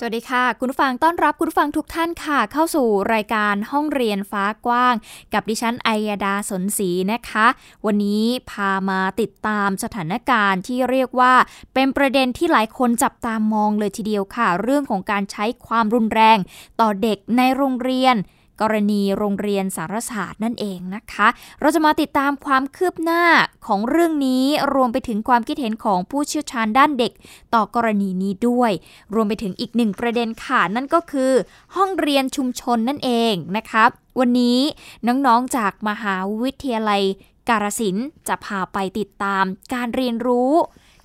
สวัสดีค่ะ คุณฟังต้อนรับคุณฟังทุกท่านค่ะ เข้าสู่รายการห้องเรียนฟ้ากว้าง กับดิฉันไอยดาสนศรีนะคะ วันนี้พามาติดตามสถานการณ์ที่เรียกว่า เป็นประเด็นที่หลายคนจับตามองเลยทีเดียวค่ะ เรื่องของการใช้ความรุนแรง ต่อเด็กในโรงเรียน กรณีโรงเรียนสารศาสตร์นั่นเองนะคะ เราจะมาติดตามความคืบหน้าของเรื่องนี้รวมไปถึงความคิดเห็นของผู้เชี่ยวชาญด้านเด็ก ต่อกรณีนี้ด้วย รวมไปถึงอีกหนึ่งประเด็นค่ะนั่นก็คือ ห้องเรียนชุมชนนั่นเองนะคะวันนี้น้องๆจากมหาวิทยาลัย การสินจะพาไปติดตามการเรียนรู้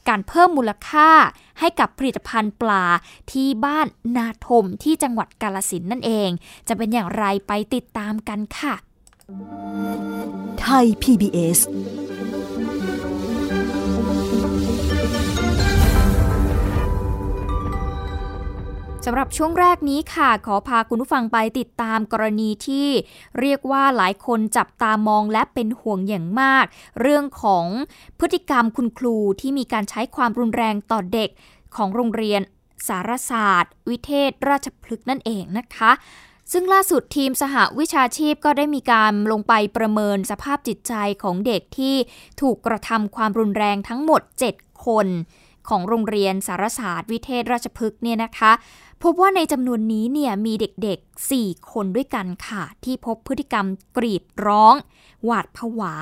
การเพิ่มมูลค่าให้กับผลิตภัณฑ์ปลาที่บ้านนาทมที่จังหวัดกาลสินนั่นเอง จะเป็นอย่างไรไปติดตามกันค่ะ ไทย PBS สำหรับช่วงแรกนี้ค่ะ ขอพาคุณผู้ฟังไปติดตามกรณีที่เรียกว่าหลายคนจับตามองและเป็นห่วงอย่างมาก เรื่องของพฤติกรรมคุณครูที่มีการใช้ความรุนแรงต่อเด็กของโรงเรียนสารศาสตร์ วิเทศ ราชพฤกษ์นั่นเองนะคะ ซึ่งล่าสุดทีมสหวิชาชีพก็ได้มีการลงไปประเมินสภาพจิตใจของเด็กที่ถูกกระทำความรุนแรงทั้งหมด 7 คนของโรงเรียนสารศาสตร์ วิเทศราชพฤกษ์เนี่ยนะคะ พบว่าในจำนวนนี้เนี่ยมีเด็กๆ 4 คนด้วยกันค่ะ ที่พบพฤติกรรมกรีดร้อง หวาดผวา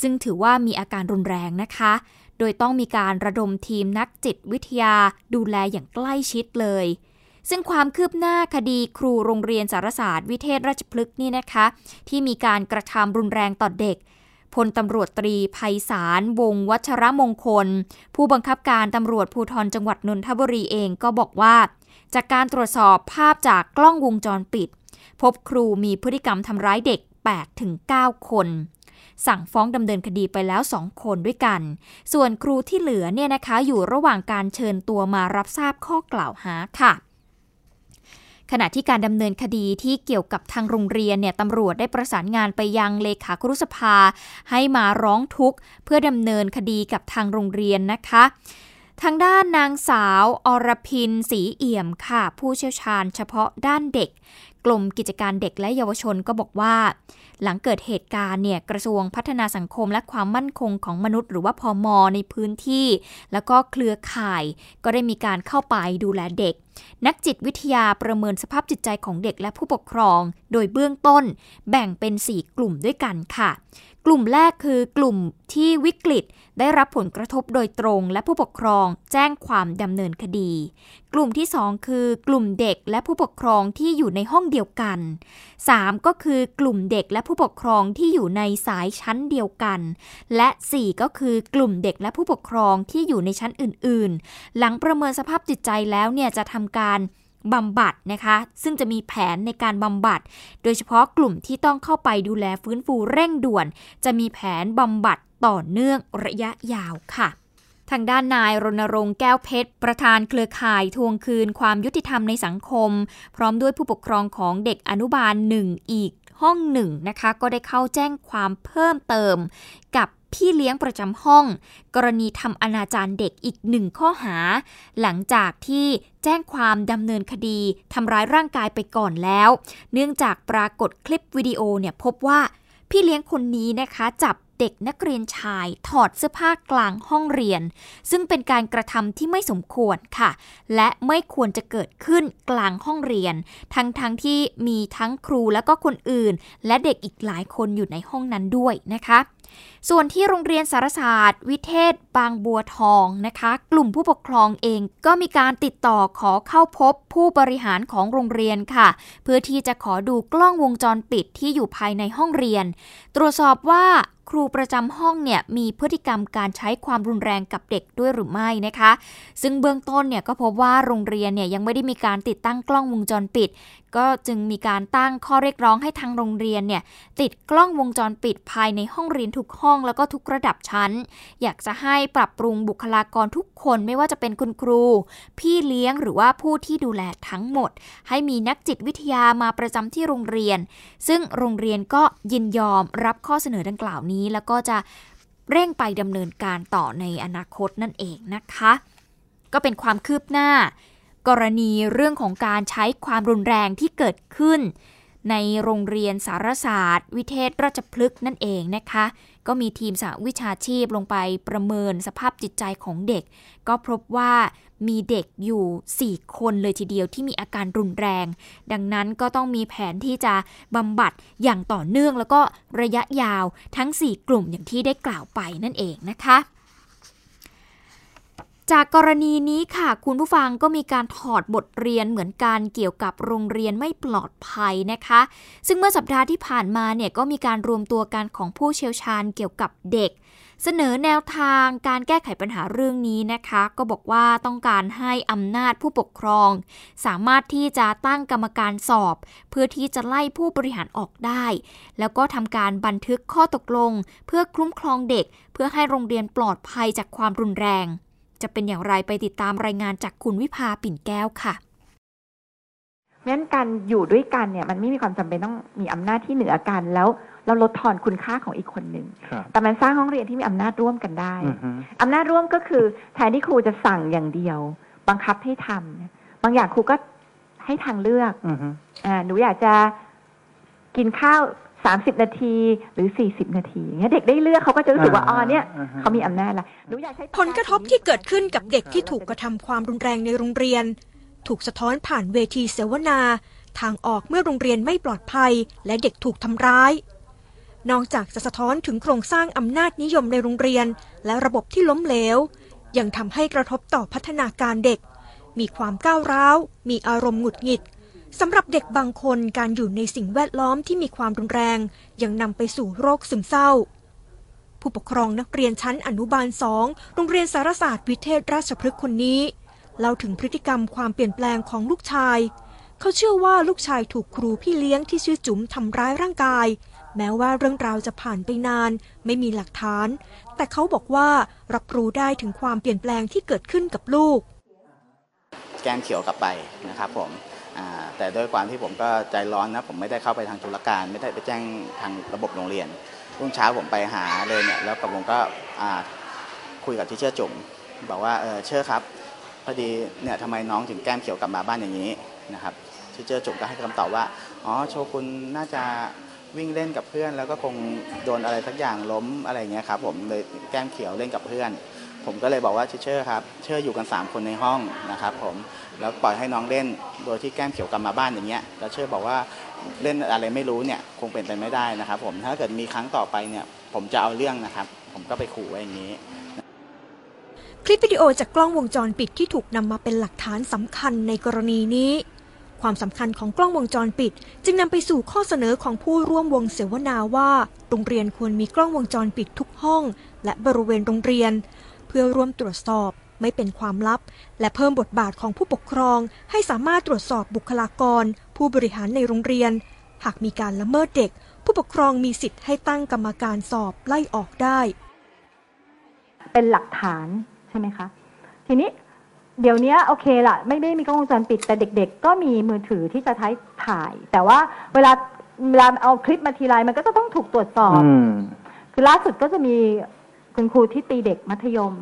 ซึ่งถือว่ามีอาการรุนแรงนะคะ โดยต้องมีการระดมทีมนักจิตวิทยาดูแลอย่างใกล้ชิดเลย ซึ่งความคืบหน้าคดีครูโรงเรียนสารศาสตร์วิเทศราชพฤกษ์นี่นะคะ ที่มีการกระทำรุนแรงต่อเด็กพลตำรวจตรีภัยสาร วงวัชระมงคล ผู้บังคับการตำรวจภูธรจังหวัดนนทบุรีเองก็บอกว่า จากการตรวจสอบภาพจากกล้องวงจรปิด พบครูมีพฤติกรรมทำร้ายเด็ก 8-9 คน สั่งฟ้องดำเนินคดีไปแล้ว 2 คนด้วยกัน ส่วนครูที่เหลือเนี่ยนะคะอยู่ระหว่างการเชิญตัวมารับทราบข้อกล่าวหาค่ะขณะที่การดำเนินคดีที่เกี่ยวกับทางโรงเรียนเนี่ยตำรวจได้ประสานงานไปยังเลขาครุสภา ให้มาร้องทุกข์ เพื่อดำเนินคดีกับทางโรงเรียนนะคะ ทางด้านนางสาวอรพินสีเอี่ยมค่ะ ผู้เชี่ยวชาญเฉพาะด้านเด็ก กลุ่มกิจการเด็กและเยาวชนก็บอกว่า หลังเกิดเหตุการณ์เนี่ยกระทรวงพัฒนาสังคมและความมั่นคงของมนุษย์ หรือว่าพอมอในพื้นที่ แล้วก็เครือข่าย ก็ได้มีการเข้าไปดูแลเด็ก นักจิตวิทยาประเมินสภาพจิตใจของเด็กและผู้ปกครอง โดยเบื้องต้น แบ่งเป็น 4 กลุ่มด้วยกันค่ะกลุ่มแรกคือกลุ่มที่วิกฤตได้รับผลกระทบโดยตรงและผู้ปกครองแจ้งความดำเนินคดี กลุ่มที่ 2 คือกลุ่มเด็กและผู้ปกครองที่อยู่ในห้องเดียวกัน 3 ก็คือกลุ่มเด็กและผู้ปกครองที่อยู่ในสายชั้นเดียวกัน และ 4 ก็คือกลุ่มเด็กและผู้ปกครองที่อยู่ในชั้นอื่น ๆ หลังประเมินสภาพจิตใจแล้วเนี่ยจะทำการบำบัดนะคะ ซึ่งจะมีแผนในการบำบัด โดยเฉพาะกลุ่มที่ต้องเข้าไปดูแลฟื้นฟูเร่งด่วน จะมีแผนบำบัดต่อเนื่องระยะยาวค่ะทางด้านนายรณรงค์แก้วเพชร ประธานเครือข่ายทวงคืนความยุติธรรมในสังคม พร้อมด้วยผู้ปกครองของเด็กอนุบาลหนึ่งอีก ห้องหนึ่งนะคะ ก็ได้เข้าแจ้งความเพิ่มเติม กับพี่เลี้ยงประจำห้อง กรณีทำอนาจารเด็กอีกหนึ่งข้อหา หลังจากที่แจ้งความดำเนินคดีทำร้ายร่างกายไปก่อนแล้ว เนื่องจากปรากฏคลิปวิดีโอเนี่ยพบว่าพี่เลี้ยงคนนี้นะคะ จับ เด็กนักเรียนชาย ถอดเสื้อผ้ากลางห้องเรียน ซึ่งเป็นการกระทำที่ไม่สมควรค่ะ และไม่ควรจะเกิดขึ้นกลางห้องเรียน ทั้งทั้งที่มีทั้งครูและก็คนอื่น และเด็กอีกหลายคนอยู่ในห้องนั้นด้วยนะคะส่วนที่โรงเรียนสารศาสตร์ วิเทศ บางบัวทองนะคะ กลุ่มผู้ปกครองเองก็มีการติดต่อขอเข้าพบผู้บริหารของโรงเรียนค่ะ เพื่อที่จะขอดูกล้องวงจรปิดที่อยู่ภายในห้องเรียน ตรวจสอบว่า ครูประจำห้องเนี่ยมีพฤติกรรมการใช้ความรุนแรงกับเด็กด้วยหรือไม่นะคะ ซึ่งเบื้องต้นเนี่ยก็พบว่าโรงเรียนเนี่ยยังไม่ได้มีการติดตั้งกล้องวงจรปิด ก็จึงมีการตั้งข้อเรียกร้องให้ทางโรงเรียนเนี่ยติดกล้องวงจรปิดภายในห้องเรียนทุกห้องแล้วก็ทุกระดับชั้น อยากจะให้ปรับปรุงบุคลากรทุกคนไม่ว่าจะเป็นคุณครู พี่เลี้ยงหรือว่าผู้ที่ดูแลทั้งหมด ให้มีนักจิตวิทยามาประจำที่โรงเรียน ซึ่งโรงเรียนก็ยินยอมรับข้อเสนอดังกล่าวนี้แล้วก็จะเร่งไปดำเนินการต่อในอนาคตนั่นเองนะคะ ก็เป็นความคืบหน้า กรณีเรื่องของการใช้ความรุนแรงที่เกิดขึ้น ในโรงเรียนสารศาสตร์ วิเทศราชพฤกษ์นั่นเองนะคะ ก็มีทีมสาวิชาชีพลงไปประเมินสภาพจิตใจของเด็ก ก็พบว่ามีเด็กอยู่ 4 คนเลยทีเดียวที่มีอาการรุนแรง ดังนั้นก็ต้องมีแผนที่จะบำบัดอย่างต่อเนื่องแล้วก็ระยะยาวทั้ง 4 กลุ่มอย่างที่ได้กล่าวไปนั่นเองนะคะ จากกรณีนี้ค่ะคุณผู้ฟังก็มีการถอดบทเรียนเหมือนกันเกี่ยวกับโรงเรียนไม่ปลอดภัยนะคะ ซึ่งเมื่อสัปดาห์ที่ผ่านมาเนี่ยก็มีการรวมตัวกันของผู้เชี่ยวชาญเกี่ยวกับเด็ก เสนอแนวทางการแก้ไขปัญหาเรื่องนี้นะคะ ก็บอกว่าต้องการให้อำนาจผู้ปกครอง สามารถที่จะตั้งกรรมการสอบ เพื่อที่จะไล่ผู้บริหารออกได้ แล้วก็ทำการบันทึกข้อตกลง เพื่อคุ้มครองเด็ก เพื่อให้โรงเรียนปลอดภัยจากความรุนแรง จะเป็นอย่างไรไปติดตามรายงานจากคุณวิภาปิ่นแก้วค่ะงั้นการอยู่ด้วยกันเนี่ยมันไม่มีความจำเป็นต้องมีอำนาจที่เหนือกันแล้วเราลดทอนคุณค่าของอีกคนหนึ่ง แต่มันสร้างห้องเรียนที่มีอำนาจร่วมกันได้อำนาจร่วมก็คือแทนที่ครูจะสั่งอย่างเดียว บังคับให้ทำบางอย่างครูก็ให้ทางเลือกอ่าหนูอยากจะกินข้าว สามสิบนาทีหรือสี่สิบนาทีเงี้ยเด็กได้เลือกเขาก็จะรู้สึกว่าอ๋อเนี่ยเขามีอำนาจละหนูอยากใช้ผลกระทบที่เกิดขึ้นกับเด็กที่ถูกกระทำความรุนแรงในโรงเรียน ถูกสะท้อนผ่านเวทีเสวนา ทางออกเมื่อโรงเรียนไม่ปลอดภัย และเด็กถูกทำร้าย นอกจากจะสะท้อนถึงโครงสร้างอำนาจนิยมในโรงเรียน และระบบที่ล้มเหลว ยังทำให้กระทบต่อพัฒนาการเด็ก มีความก้าวร้าว มีอารมณ์หงุดหงิด สำหรับเด็กบางคนการอยู่ในสิ่งแวดล้อมที่มีความรุนแรง ยังนำไปสู่โรคซึมเศร้า ผู้ปกครองนักเรียนชั้นอนุบาลสองโรงเรียนสารศาสตร์วิเทศราชพฤกษ์คนนี้เล่าถึงพฤติกรรมความเปลี่ยนแปลงของลูกชาย เขาเชื่อว่าลูกชายถูกครูพี่เลี้ยงที่ชื่อจุ๋มทำร้ายร่างกาย แม้ว่าเรื่องราวจะผ่านไปนาน ไม่มีหลักฐาน แต่เขาบอกว่ารับรู้ได้ถึงความเปลี่ยนแปลงที่เกิดขึ้นกับลูก แกมเขียวกลับไปนะครับผม แต่ด้วยความที่ผมก็ใจร้อนนะผมไม่ได้เข้าไปทางธุรการ ไม่ได้ไปแจ้งทางระบบโรงเรียนรุ่งเช้าผมไปหาเลยเนี่ยแล้วผมก็คุยกับที่เชื่อจุ๋มบอกว่าเออเชื่อครับพอดีเนี่ยทำไมน้องถึงแก้มเขียวกลับมาบ้านอย่างนี้นะครับที่เชื่อจุ๋มก็ให้คำตอบว่าอ๋อโชกุนน่าจะวิ่งเล่นกับเพื่อน แล้วก็คงโดนอะไรสักอย่างล้มอะไรเงี้ยครับผมเลยแก้มเขียวเล่นกับเพื่อน ผมก็เลยบอกว่าเชื่อครับ เชื่ออยู่กัน 3 คนในห้องนะครับผม แล้วปล่อยให้น้องเล่นโดยที่แก้มเขียวกลับมาบ้านอย่างเงี้ยแล้วเชื่อบอกว่าเล่นอะไรไม่รู้เนี่ยคงเป็นไปไม่ได้นะครับ ผมถ้าเกิดมีครั้งต่อไปเนี่ยผมจะเอาเรื่องนะครับ ผมก็ไปขู่ไว้อย่างนี้ คลิปวิดีโอจากกล้องวงจรปิดที่ถูกนำมาเป็นหลักฐานสำคัญในกรณีนี้ ความสำคัญของกล้องวงจรปิด จึงนำไปสู่ข้อเสนอของผู้ร่วมวงเสวนาว่าโรงเรียนควรมีกล้องวงจรปิดทุกห้อง และบริเวณโรงเรียน เพื่อร่วมตรวจสอบ ไม่เป็นความลับ และเพิ่มบทบาทของผู้ปกครอง ให้สามารถตรวจสอบบุคลากร ผู้บริหารในโรงเรียน หากมีการละเมิดเด็ก ผู้ปกครองมีสิทธิ์ให้ตั้งกรรมการสอบไล่ออกได้ เป็นหลักฐานใช่ไหมคะ ทีนี้เดี๋ยวนี้โอเคละไม่ได้มีกล้องวงจรปิดแต่เด็ก ๆ ก็มีมือถือที่จะใช้ถ่าย แต่ว่าเวลาเวลาเอาคลิปมาทีไรมันก็จะต้องถูกตรวจสอบ คือล่าสุดก็จะมี คุณครูที่ตีเด็กมัธยม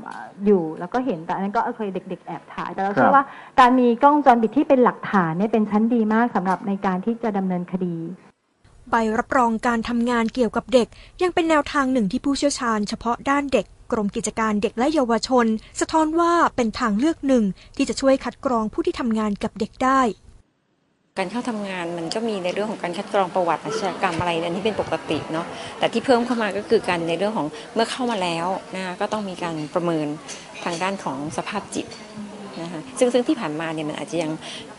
อยู่ แล้วก็เห็นแต่อันนั้นก็เคยเด็ก ๆ แอบถ่าย แต่เราเชื่อว่าการมีกล้องจรปิดที่เป็นหลักฐานเนี่ยเป็นชั้นดีมากสำหรับในการที่จะดำเนินคดี ใบรับรองการทำงานเกี่ยวกับเด็ก ยังเป็นแนวทางหนึ่งที่ผู้เชี่ยวชาญเฉพาะด้านเด็กกรมกิจการเด็กและเยาวชน สะท้อนว่าเป็นทางเลือกหนึ่งที่จะช่วยคัดกรองผู้ที่ทำงานกับเด็กได้ การเข้าทำงานมันก็มีในเรื่องของการคัดกรองประวัติอาชญากรรมอะไรอันนี้เป็นปกติเนาะแต่ที่เพิ่มเข้ามาก็คือการในเรื่องของเมื่อเข้ามาแล้วนะก็ต้องมีการประเมินทางด้านของสภาพจิตนะคะซึ่งซึ่งที่ผ่านมาเนี่ยมันอาจจะยัง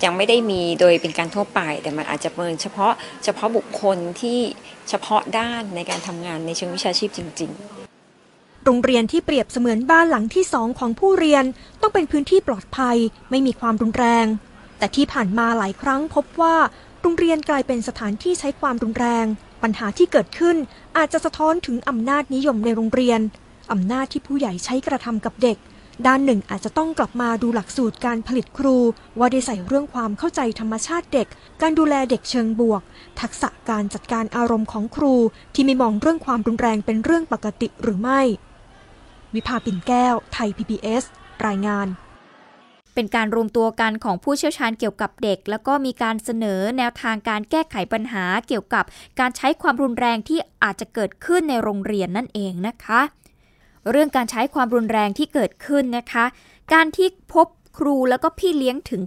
ยังไม่ได้มีโดยเป็นการทั่วไป แต่มันอาจจะประเมินเฉพาะเฉพาะบุคคลที่เฉพาะด้านในการทำงานในเชิงวิชาชีพจริง ๆโรงเรียนที่เปรียบเสมือนบ้านหลังที่สองของผู้เรียนต้องเป็นพื้นที่ปลอดภัย ไม่มีความรุนแรง แต่ที่ผ่านมาหลายครั้งพบว่าโรงเรียนกลายเป็นสถานที่ใช้ความรุนแรง ปัญหาที่เกิดขึ้นอาจจะสะท้อนถึงอำนาจนิยมในโรงเรียน อำนาจที่ผู้ใหญ่ใช้กระทำกับเด็ก ด้านหนึ่งอาจจะต้องกลับมาดูหลักสูตรการผลิตครู ว่าได้ใส่เรื่องความเข้าใจธรรมชาติเด็ก การดูแลเด็กเชิงบวก ทักษะการจัดการอารมณ์ของครู ที่ไม่มองเรื่องความรุนแรงเป็นเรื่องปกติหรือไม่ วิภาปิ่นแก้ว ไทย PBS รายงาน เป็นการรวมตัวกันของผู้เชี่ยวชาญเกี่ยวกับเด็ก แล้วก็มีการเสนอแนวทางการแก้ไขปัญหาเกี่ยวกับการใช้ความรุนแรงที่อาจจะเกิดขึ้นในโรงเรียนนั่นเองนะคะ เรื่องการใช้ความรุนแรงที่เกิดขึ้นนะคะ การที่พบครูแล้วก็พี่เลี้ยงถึง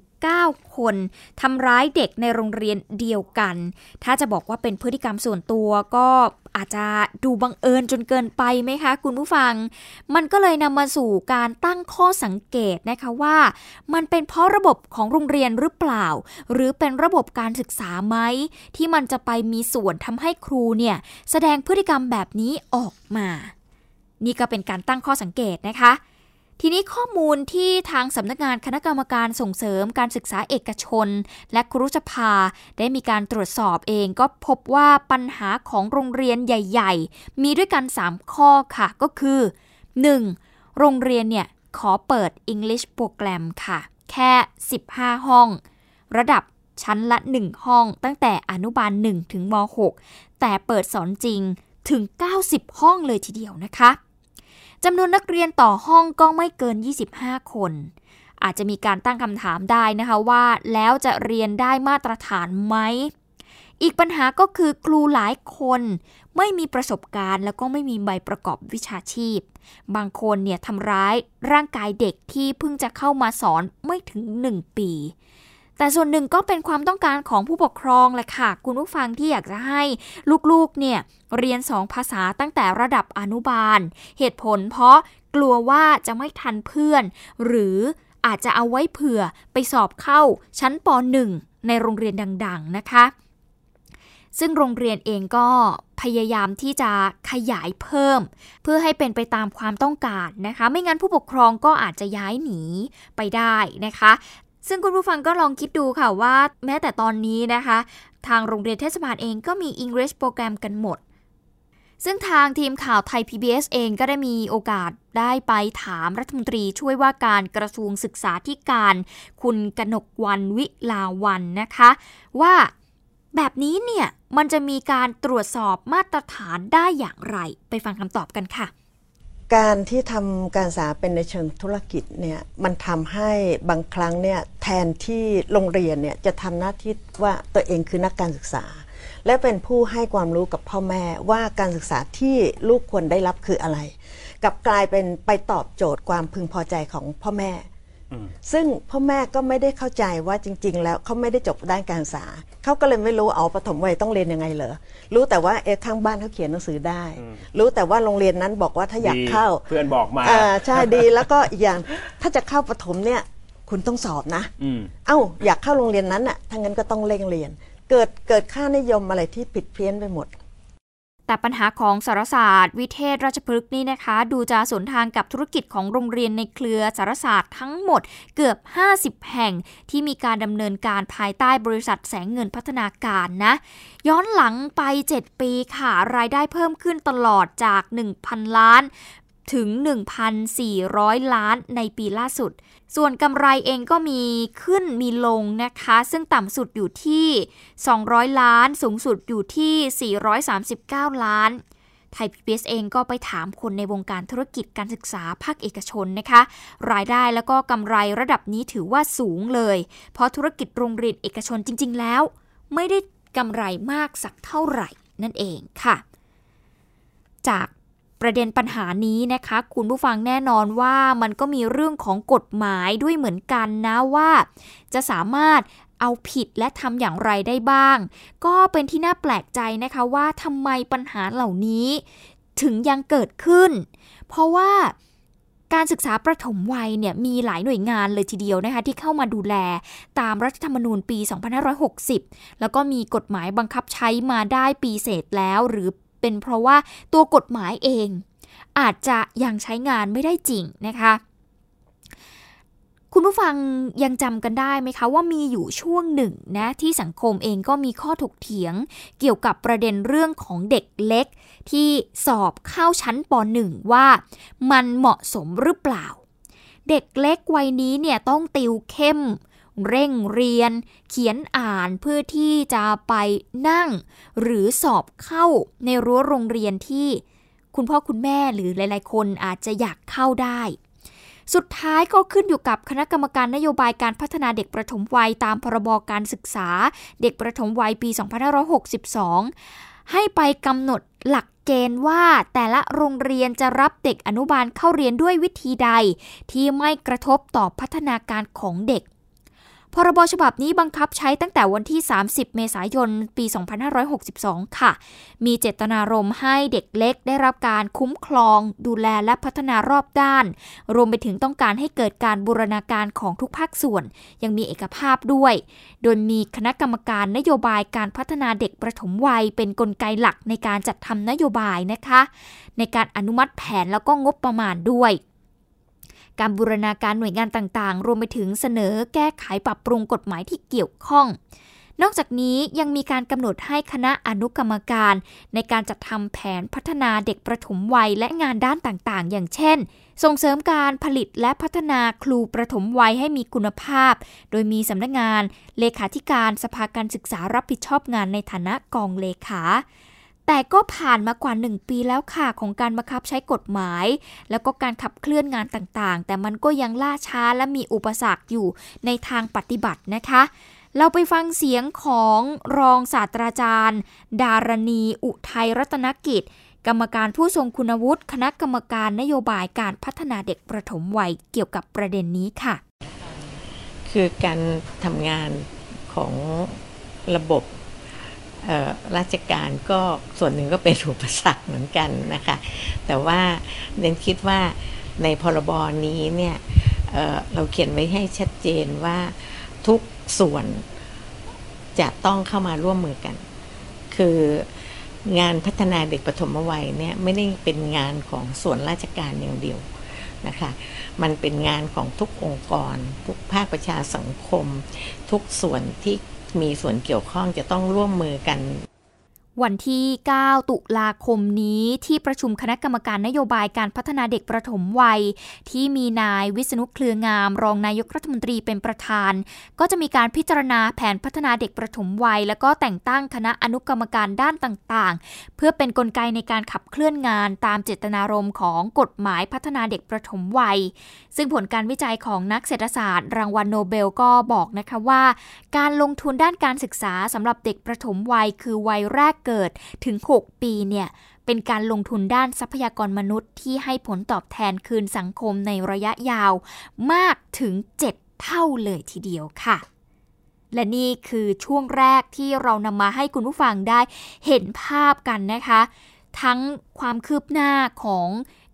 9 คนทำร้ายเด็กในโรงเรียนเดียวกัน ถ้าจะบอกว่าเป็นพฤติกรรมส่วนตัวก็อาจจะดูบังเอิญจนเกินไปไหมคะ คุณผู้ฟัง มันก็เลยนำมาสู่การตั้งข้อสังเกตนะคะว่า มันเป็นเพราะระบบของโรงเรียนหรือเปล่า หรือเป็นระบบการศึกษาไหมที่มันจะไปมีส่วนทำให้ครูเนี่ยแสดงพฤติกรรมแบบนี้ออกมา นี่ก็เป็นการตั้งข้อสังเกตนะคะ ทีนี้ข้อมูลที่ทางสำนักงานคณะกรรมการส่งเสริมการศึกษาเอกชน และครุสภาได้มีการตรวจสอบเองก็พบว่าปัญหาของโรงเรียนใหญ่ ๆ มีด้วยกัน 3 ข้อค่ะ ก็คือ 1. โรงเรียนเนี่ยขอเปิด English โปรแกรมค่ะ แค่ 15 ห้อง ระดับชั้นละ 1 ห้อง ตั้งแต่อนุบาล 1 ถึงม .6 แต่เปิดสอนจริงถึง 90 ห้องเลยทีเดียวนะคะ จำนวนนักเรียนต่อห้องก็ไม่เกิน 25 คน อาจจะมีการตั้งคำถามได้นะคะว่าแล้วจะเรียนได้มาตรฐานไหม อีกปัญหาก็คือครูหลายคนไม่มีประสบการณ์ แล้วก็ไม่มีใบประกอบวิชาชีพ บางคนเนี่ยทำร้ายร่างกายเด็กที่เพิ่งจะเข้ามาสอนไม่ถึง 1 ปี แต่ส่วนหนึ่งก็เป็นความต้องการของผู้ปกครองแหละค่ะ คุณผู้ฟังที่อยากจะให้ลูกๆเนี่ยเรียนสองภาษาตั้งแต่ระดับอนุบาล เหตุผลเพราะกลัวว่าจะไม่ทันเพื่อน หรืออาจจะเอาไว้เผื่อไปสอบเข้าชั้นป .1 ในโรงเรียนดัง ๆนะคะ ซึ่งโรงเรียนเองก็พยายามที่จะขยายเพิ่ม เพื่อให้เป็นไปตามความต้องการนะคะ ไม่งั้นผู้ปกครองก็อาจจะย้ายหนีไปได้นะคะ ซึ่งคุณผู้ฟังก็ลองคิดดูค่ะว่า แม้แต่ตอนนี้นะคะ ทางโรงเรียนเทศบาลเองก็มี English โปรแกรมกันหมด ซึ่งทางทีมข่าวไทย PBS เองก็ได้มีโอกาสได้ไปถามรัฐมนตรีช่วยว่าการกระทรวงศึกษาธิการ คุณกนกวันวิลาวันนะคะ ว่าแบบนี้เนี่ย มันจะมีการตรวจสอบมาตรฐานได้อย่างไร ไปฟังคำตอบกันค่ะ การที่ทำการศึกษาเป็นในเชิงธุรกิจเนี่ยมันทำให้บางครั้งเนี่ยแทนที่โรงเรียนเนี่ยจะทำหน้าที่ว่าตัวเองคือนักการศึกษา และเป็นผู้ให้ความรู้กับพ่อแม่ว่าการศึกษาที่ลูกควรได้รับคืออะไร กับกลายเป็นไปตอบโจทย์ความพึงพอใจของพ่อแม่ ซึ่งพ่อแม่ก็ไม่ได้เข้าใจว่าจริง ๆ แล้วเขาไม่ได้จบด้านการศึกษาเขาก็เลยไม่รู้เอาปฐมวัยต้องเรียนยังไงเหรอรู้แต่ว่าเอ๊ะข้างบ้านเขาเขียนหนังสือได้ รู้แต่ว่าโรงเรียนนั้นบอกว่าถ้าอยากเข้าเพื่อนบอกมาอ่าใช่ดีแล้วก็อีกอย่างถ้าจะเข้าปฐมเนี่ยคุณต้องสอบนะเอ้าอยากเข้าโรงเรียนนั้นอะถ้างั้นก็ต้องเร่งเรียน เกิดเกิดค่านิยมอะไรที่ผิดเพี้ยนไปหมด แต่ปัญหาของสารศาสตร์ วิเทศราชพฤกษ์นี่นะคะ ดูจะสวนทางกับธุรกิจของโรงเรียนในเครือสารศาสตร์ทั้งหมดเกือบ 50 แห่งที่มีการดำเนินการภายใต้บริษัทแสงเงินพัฒนาการนะ ย้อนหลังไป 7 ปีค่ะ รายได้เพิ่มขึ้นตลอดจาก 1,000 ล้าน ถึง 1,400 ล้านในปีล่าสุด ส่วนกำไรเองก็มีขึ้นมีลงนะคะ ซึ่งต่ำสุดอยู่ที่ 200 ล้าน สูงสุดอยู่ที่ 439 ล้านไทยพีบีเองก็ไปถามคนในวงการธุรกิจการศึกษาภาคเอกชนนะคะ รายได้แล้วก็กำไรระดับนี้ถือว่าสูงเลย เพราะธุรกิจโรงเรียนเอกชนจริง ๆ แล้ว ไม่ได้กำไรมากสักเท่าไหร่นั่นเองค่ะ จาก ประเด็นปัญหานี้นะคะ คุณผู้ฟังแน่นอนว่ามันก็มีเรื่องของกฎหมายด้วยเหมือนกันนะว่า จะสามารถเอาผิดและทำอย่างไรได้บ้าง ก็เป็นที่น่าแปลกใจนะคะว่าทำไมปัญหาเหล่านี้ ถึงยังเกิดขึ้น เพราะว่าการศึกษาประถมวัยเนี่ยมีหลายหน่วยงานเลยทีเดียวนะคะที่เข้ามาดูแลตามรัฐธรรมนูญปี 2560 แล้วก็มีกฎหมายบังคับใช้มาได้ปีเศษแล้วหรือ เป็นเพราะว่าตัวกฎหมายเอง อาจจะยังใช้งานไม่ได้จริงนะคะคุณผู้ฟังยังจำกันได้ไหมคะว่ามีอยู่ช่วงหนึ่งนะที่สังคมเองก็มีข้อถกเถียง เกี่ยวกับประเด็นเรื่องของเด็กเล็ก ที่สอบเข้าชั้นป .1 ว่า มันเหมาะสมหรือเปล่า เด็กเล็กวัยนี้เนี่ยต้องติวเข้ม เร่งเรียน เขียนอ่านเพื่อที่จะไปนั่ง หรือสอบเข้าในรั้วโรงเรียนที่คุณพ่อคุณแม่หรือหลาย ๆ คนอาจจะอยากเข้าได้ สุดท้ายก็ขึ้นอยู่กับคณะกรรมการนโยบายการพัฒนาเด็กประถมวัยตามพรบการศึกษา เด็กประถมวัยปี 2562 ให้ไปกำหนดหลักเกณฑ์ว่าแต่ละโรงเรียนจะรับเด็กอนุบาลเข้าเรียนด้วยวิธีใด ที่ไม่กระทบต่อพัฒนาการของเด็ก พรบฉบับนี้บังคับใช้ตั้งแต่วันที่ 30 เมษายน ปี 2562 ค่ะ มีเจตนารมณ์ให้เด็กเล็กได้รับการคุ้มครอง ดูแลและพัฒนารอบด้าน รวมไปถึงต้องการให้เกิดการบูรณาการของทุกภาคส่วน ยังมีเอกภาพด้วย โดยมีคณะกรรมการนโยบายการพัฒนาเด็กประถมวัย เป็นนกลไกหลักในการจัดทำนโยบายนะคะ ในการอนุมัติแผนแล้วก็งบประมาณด้วย การบูรณาการหน่วยงานต่างๆ รวมไปถึงเสนอแก้ไขปรับปรุงกฎหมายที่เกี่ยวข้อง นอกจากนี้ยังมีการกำหนดให้คณะอนุกรรมการ ในการจัดทำแผนพัฒนาเด็กประถมวัยและงานด้านต่างๆ อย่างเช่น ส่งเสริมการผลิตและพัฒนาครูประถมวัยให้มีคุณภาพ โดยมีสำนักงงาน เลขาธิการสภาการศึกษารับผิดชอบงานในฐานะกองเลขา แต่ก็ผ่านมากว่า 1 ปีแล้วค่ะของการบังคับใช้กฎหมาย แล้วก็การขับเคลื่อนงานต่างๆ แต่มันก็ยังล่าช้าและมีอุปสรรคอยู่ในทางปฏิบัตินะคะ เราไปฟังเสียงของรองศาสตราจารย์ ดารณี อุทัยรัตนกิจ กรรมการผู้ทรงคุณวุฒิคณะกรรมการนโยบายการพัฒนาเด็กประถมวัยเกี่ยวกับประเด็นนี้ค่ะ คือการทำงานของระบบ ราชการก็ส่วนหนึ่งก็เป็นอุปสรรคเหมือนกันนะคะ แต่ว่าเน้นคิดว่าในพรบนี้เนี่ยเเราเขียนไว้ให้ชัดเจนว่าทุกส่วนจะต้องเข้ามาร่วมมือกัน คืองานพัฒนาเด็กปฐมวัยเนี่ยไม่ได้เป็นงานของส่วนราชการอย่างเดียวนะคะ มันเป็นงานของทุกองค์กร ทุกภาคประชาสังคม ทุกส่วนที่ มีส่วนเกี่ยวข้องจะต้องร่วมมือกัน วันที่ 9 ตุลาคมนี้ที่ประชุมคณะกรรมการนโยบายการพัฒนาเด็กประถมวัย ที่มีนายวิษณุเครืองาม รองนายกรัฐมนตรีเป็นประธาน ก็จะมีการพิจารณาแผนพัฒนาเด็กประถมวัย แล้วก็แต่งตั้งคณะอนุกรรมการด้านต่างๆ เพื่อเป็นนกลไกในการขับเคลื่อนงานตามเจตนารมณ์ของกฎหมายพัฒนาเด็กประถมวัย ซึ่งผลการวิจัยของนักเศรษฐศาสตร์ รางวัลโนเบลก็บอกนะคะว่า การลงทุนด้านการศึกษาสำหรับเด็กประถมวัย คือวัยแรกเกิดถึง 6 ปีเนี่ยเป็นการลงทุนด้านทรัพยากรมนุษย์ที่ให้ผลตอบแทนคืนสังคมในระยะยาวมากถึง 7 เท่าเลยทีเดียวค่ะและนี่คือช่วงแรกที่เรานำมาให้คุณผู้ฟังได้เห็นภาพกันนะคะ ทั้งความคืบหน้าของ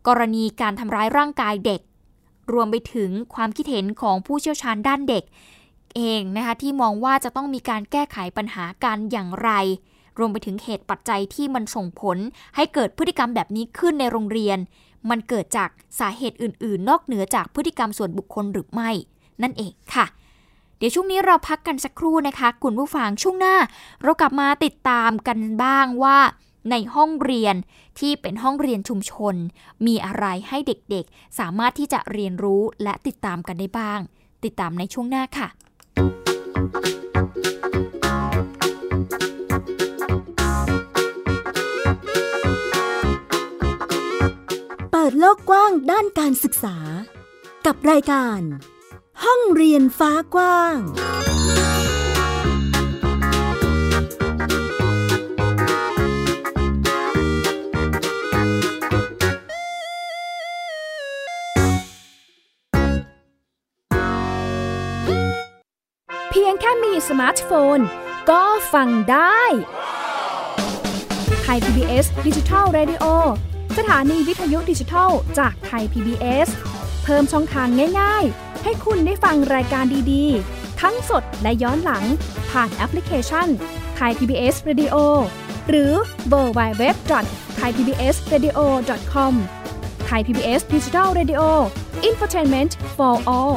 กรณีการทำร้ายร่างกายเด็ก รวมไปถึงความคิดเห็นของผู้เชี่ยวชาญด้านเด็ก เองนะคะที่มองว่าจะต้องมีการแก้ไขปัญหาการอย่างไร รวมไปถึงเหตุปัจจัยที่มันส่งผล ให้เกิดพฤติกรรมแบบนี้ขึ้นในโรงเรียน มันเกิดจากสาเหตุอื่น ๆ นอกเหนือจากพฤติกรรมส่วนบุคคลหรือไม่ นั่นเองค่ะ เดี๋ยวช่วงนี้เราพักกันสักครู่นะคะคุณผู้ฟังช่วงหน้า เรากลับมาติดตามกันบ้างว่า ในห้องเรียนที่เป็นห้องเรียนชุมชน มีอะไรให้เด็กๆ สามารถที่จะเรียนรู้และติดตามกันได้บ้าง ติดตามในช่วงหน้าค่ะิดโลกกว้างด้านการศึกษา กับรายการ ห้องเรียนฟ้ากว้าง เพียงแค่มีสมาร์ทโฟน ก็ฟังได้ Thai PBS Digital Radio สถานีวิทยุดิจิทัลจากไทย PBS เพิ่มช่องทางง่าย ๆ ให้คุณได้ฟังรายการดีๆ ทั้งสดและย้อนหลัง ผ่านแอปพลิเคชันไทย PBS Radio หรือเวอร์ไบเว็บ Thai PBS Radio com Thai PBS Digital Radioอินฟอร์ทนเมนต์ for all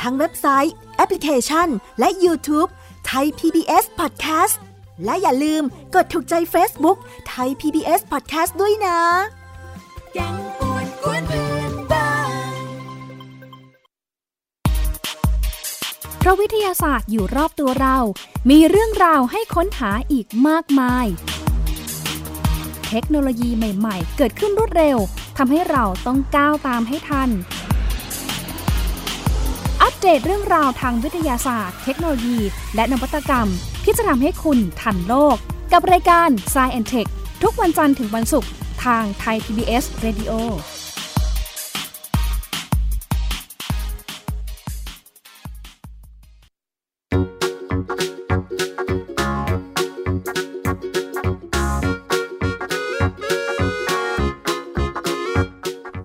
ทั้งเว็บไซต์ แอปพลิเคชัน และ YouTube ไทย PBS Podcast และอย่าลืมกดถูกใจ Facebook ไทย PBS Podcast ด้วยนะแกงป่วนกวนเพื่อนบ้านเพราะวิทยาศาสตร์อยู่รอบตัวเรา มีเรื่องราวให้ค้นหาอีกมากมาย เทคโนโลยีใหม่ ๆ เกิดขึ้นรวดเร็วทำให้เราต้องก้าวตามให้ทัน เดตเรื่องราวทางวิทยาศาสตร์ เทคโนโลยี และนวัตกรรมที่จะทำให้คุณทันโลก กับรายการ s c i e n t e c h ทุกวันจันทร์ถึงวันศุกร์ทางไทย PBS Radio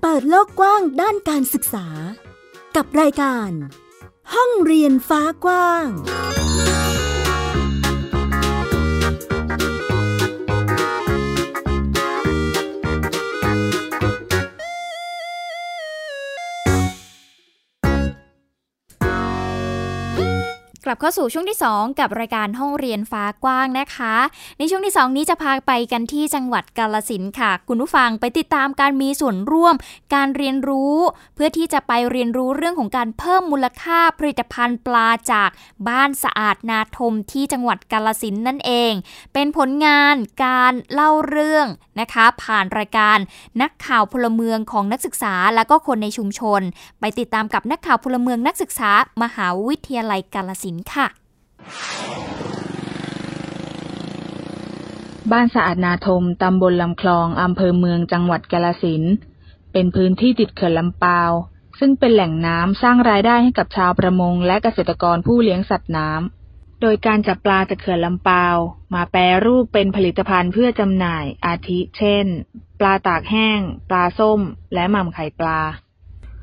เปิดโลกกว้างด้านการศึกษา กับรายการ ห้องเรียนฟ้ากว้าง กลับเข้าสู่ช่วงที่ 2 กับรายการห้องเรียนฟ้ากว้างนะคะ ในช่วงที่ 2 นี้จะพาไปกันที่จังหวัดกาลสินค่ะ คุณผู้ฟังไปติดตามการมีส่วนร่วม การเรียนรู้ เพื่อที่จะไปเรียนรู้เรื่องของการเพิ่มมูลค่าผลิตภัณฑ์ปลาจากบ้านสะอาดนาทมที่จังหวัดกาลสินนั่นเอง เป็นผลงานการเล่าเรื่องนะคะ ผ่านรายการนักข่าวพลเมืองของนักศึกษาและก็คนในชุมชน ไปติดตามกับนักข่าวพลเมืองนักศึกษามหาวิทยาลัยกาลสินค่ะ บ้านสะอาดนาทมตำบลลำคลองอำเภอเมืองจังหวัดกาลสินเป็นพื้นที่ติดเขื่อนลำปาว ซึ่งเป็นแหล่งน้ำสร้างรายได้ให้กับชาวประมงและเกษตรกรผู้เลี้ยงสัตว์น้ำโดยการจับปลาจากเขื่อนลำปาว มาแปรรูปเป็นผลิตภัณฑ์เพื่อจำหน่ายอาทิเช่น ปลาตากแห้ง ปลาส้ม และหม่ำไข่ปลา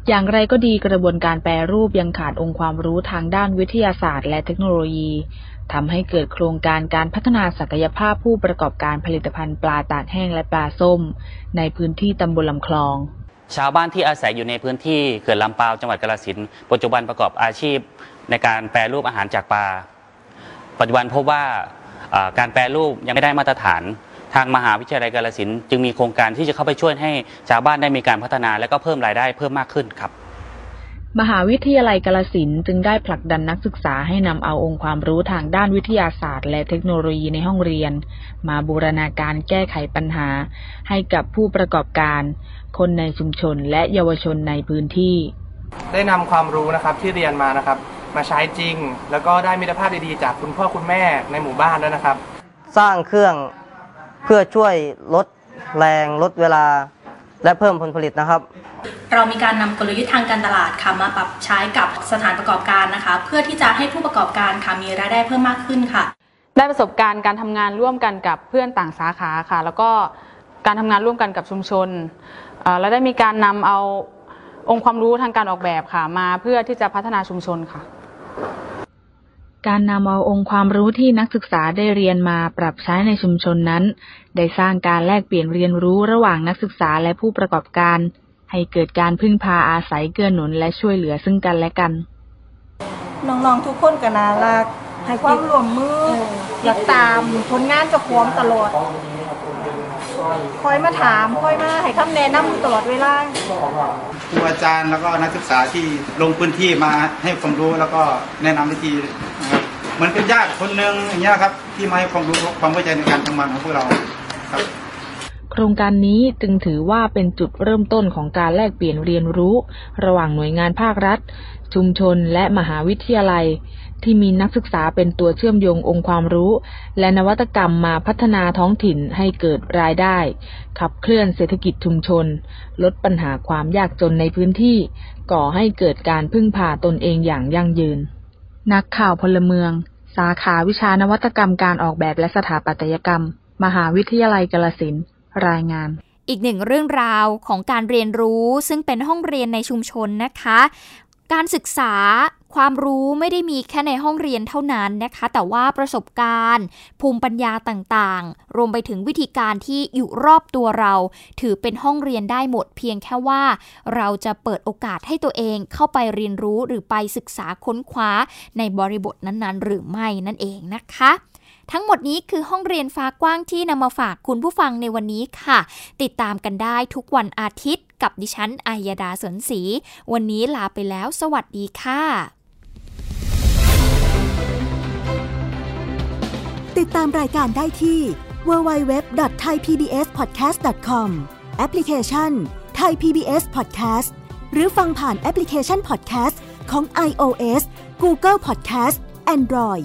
อย่างไรก็ดีกระบวนการแปรรูปยังขาดองค์ความรู้ทางด้านวิทยาศาสตร์และเทคโนโลยีทำให้เกิดโครงการการพัฒนาศักยภาพผู้ประกอบการผลิตภัณฑ์ปลาตากแห้งและปลาส้ม ในพื้นที่ตำบลลำคลอง ชาวบ้านที่อาศัยอยู่ในพื้นที่เขื่อนลำปาวจังหวัดกาฬสินธุ์ปัจจุบันประกอบอาชีพในการแปรรูปอาหารจากปลา ปัจจุบันพบว่าอ่าการแปรรูปยังไม่ได้มาตรฐาน ทางมหาวิทยาลัยกาฬสินธุ์จึงมีโครงการที่จะเข้าไปช่วยให้ชาวบ้านได้มีการพัฒนา และก็เพิ่มรายได้เพิ่มมากขึ้นครับ มหาวิทยาลัยกาลสินธุ์จึงได้ผลักดันนักศึกษาให้นำเอาองค์ความรู้ทางด้านวิทยาศาสตร์ และเทคโนโลยีในห้องเรียน มาบูรณาการแก้ไขปัญหา ให้กับผู้ประกอบการ คนในชุมชนและเยาวชนในพื้นที่ ได้นำความรู้นะครับที่เรียนมานะครับ มาใช้จริง แล้วก็ได้มิตรภาพดีๆจากคุณพ่อคุณแม่ในหมู่บ้านด้วยนะครับ สร้างเครื่อง เพื่อช่วยลดแรงลดเวลา และเพิ่มผลผลิตนะครับ เรามีการนำกลยุทธ์ทางการตลาดค่ะมาปรับใช้กับสถานประกอบการนะคะ เพื่อที่จะให้ผู้ประกอบการค่ะมีรายได้เพิ่มมากขึ้นค่ะ ได้ประสบการณ์การทำงานร่วมกันกับเพื่อนต่างสาขาค่ะ แล้วก็การทำงานร่วมกันกับชุมชนเอ่อและได้มีการนำเอาองค์ความรู้ทางการออกแบบค่ะ มาเพื่อที่จะพัฒนาชุมชนค่ะ การนำเอาองค์ความรู้ที่นักศึกษาได้เรียนมาปรับใช้ในชุมชนนั้น ได้สร้างการแลกเปลี่ยนเรียนรู้ระหว่างนักศึกษาและผู้ประกอบการ ให้เกิดการพึ่งพาอาศัยเกื้อหนุนและช่วยเหลือซึ่งกันและกัน น้องๆทุกคนก็น่ารักให้ความร่วมมืออยากตามผลงานจะพร้าขอมตลอดคอยมาถามคอยมาให้คำแนะนำตลอดเวลา รูอาจารย์แล้วก็นักศึกษาที่ลงพื้นที่มาให้ความรู้แล้วก็แนะนำวิธีนะครับเหมือนเป็นญาติคนหนึ่งอย่างเงี้ยครับที่มาให้ความรู้ความเข้าใจในการทำงานของพวกเราครับ โครงการนี้จึงถือว่าเป็นจุดเริ่มต้นของการแลกเปลี่ยนเรียนรู้ ระหว่างหน่วยงานภาครัฐ ชุมชนและมหาวิทยาลัย ที่มีนักศึกษาเป็นตัวเชื่อมโยงองค์ความรู้ และนวัตกรรมมาพัฒนาท้องถิ่นให้เกิดรายได้ ขับเคลื่อนเศรษฐกิจชุมชน ลดปัญหาความยากจนในพื้นที่ ก่อให้เกิดการพึ่งพาตนเองอย่างยั่งยืน นักข่าวพลเมือง สาขาวิชานวัตกรรมการออกแบบและสถาปัตยกรรม มหาวิทยาลัยกาลสินธุ์ รายงานอีกหนึ่งเรื่องราวของการเรียนรู้ซึ่งเป็นห้องเรียนในชุมชนนะคะ การศึกษาความรู้ไม่ได้มีแค่ในห้องเรียนเท่านั้นนะคะ แต่ว่าประสบการณ์ ภูมิปัญญาต่างๆ รวมไปถึงวิธีการที่อยู่รอบตัวเรา ถือเป็นห้องเรียนได้หมดเพียงแค่ว่า เราจะเปิดโอกาสให้ตัวเองเข้าไปเรียนรู้หรือไปศึกษาค้นคว้าในบริบทนั้นๆ หรือไม่นั่นเองนะคะ ทั้งหมดนี้คือห้องเรียนฟ้ากว้างที่นำมาฝากคุณผู้ฟังในวันนี้ค่ะ ติดตามกันได้ทุกวันอาทิตย์กับดิฉันอัยดาสนศรี วันนี้ลาไปแล้ว สวัสดีค่ะ ติดตามรายการได้ที่ www.thaipbspodcast.com แอปพลิเคชัน Thai PBS Podcast หรือฟังผ่านแอปพลิเคชัน Podcast ของ iOS Google Podcast Android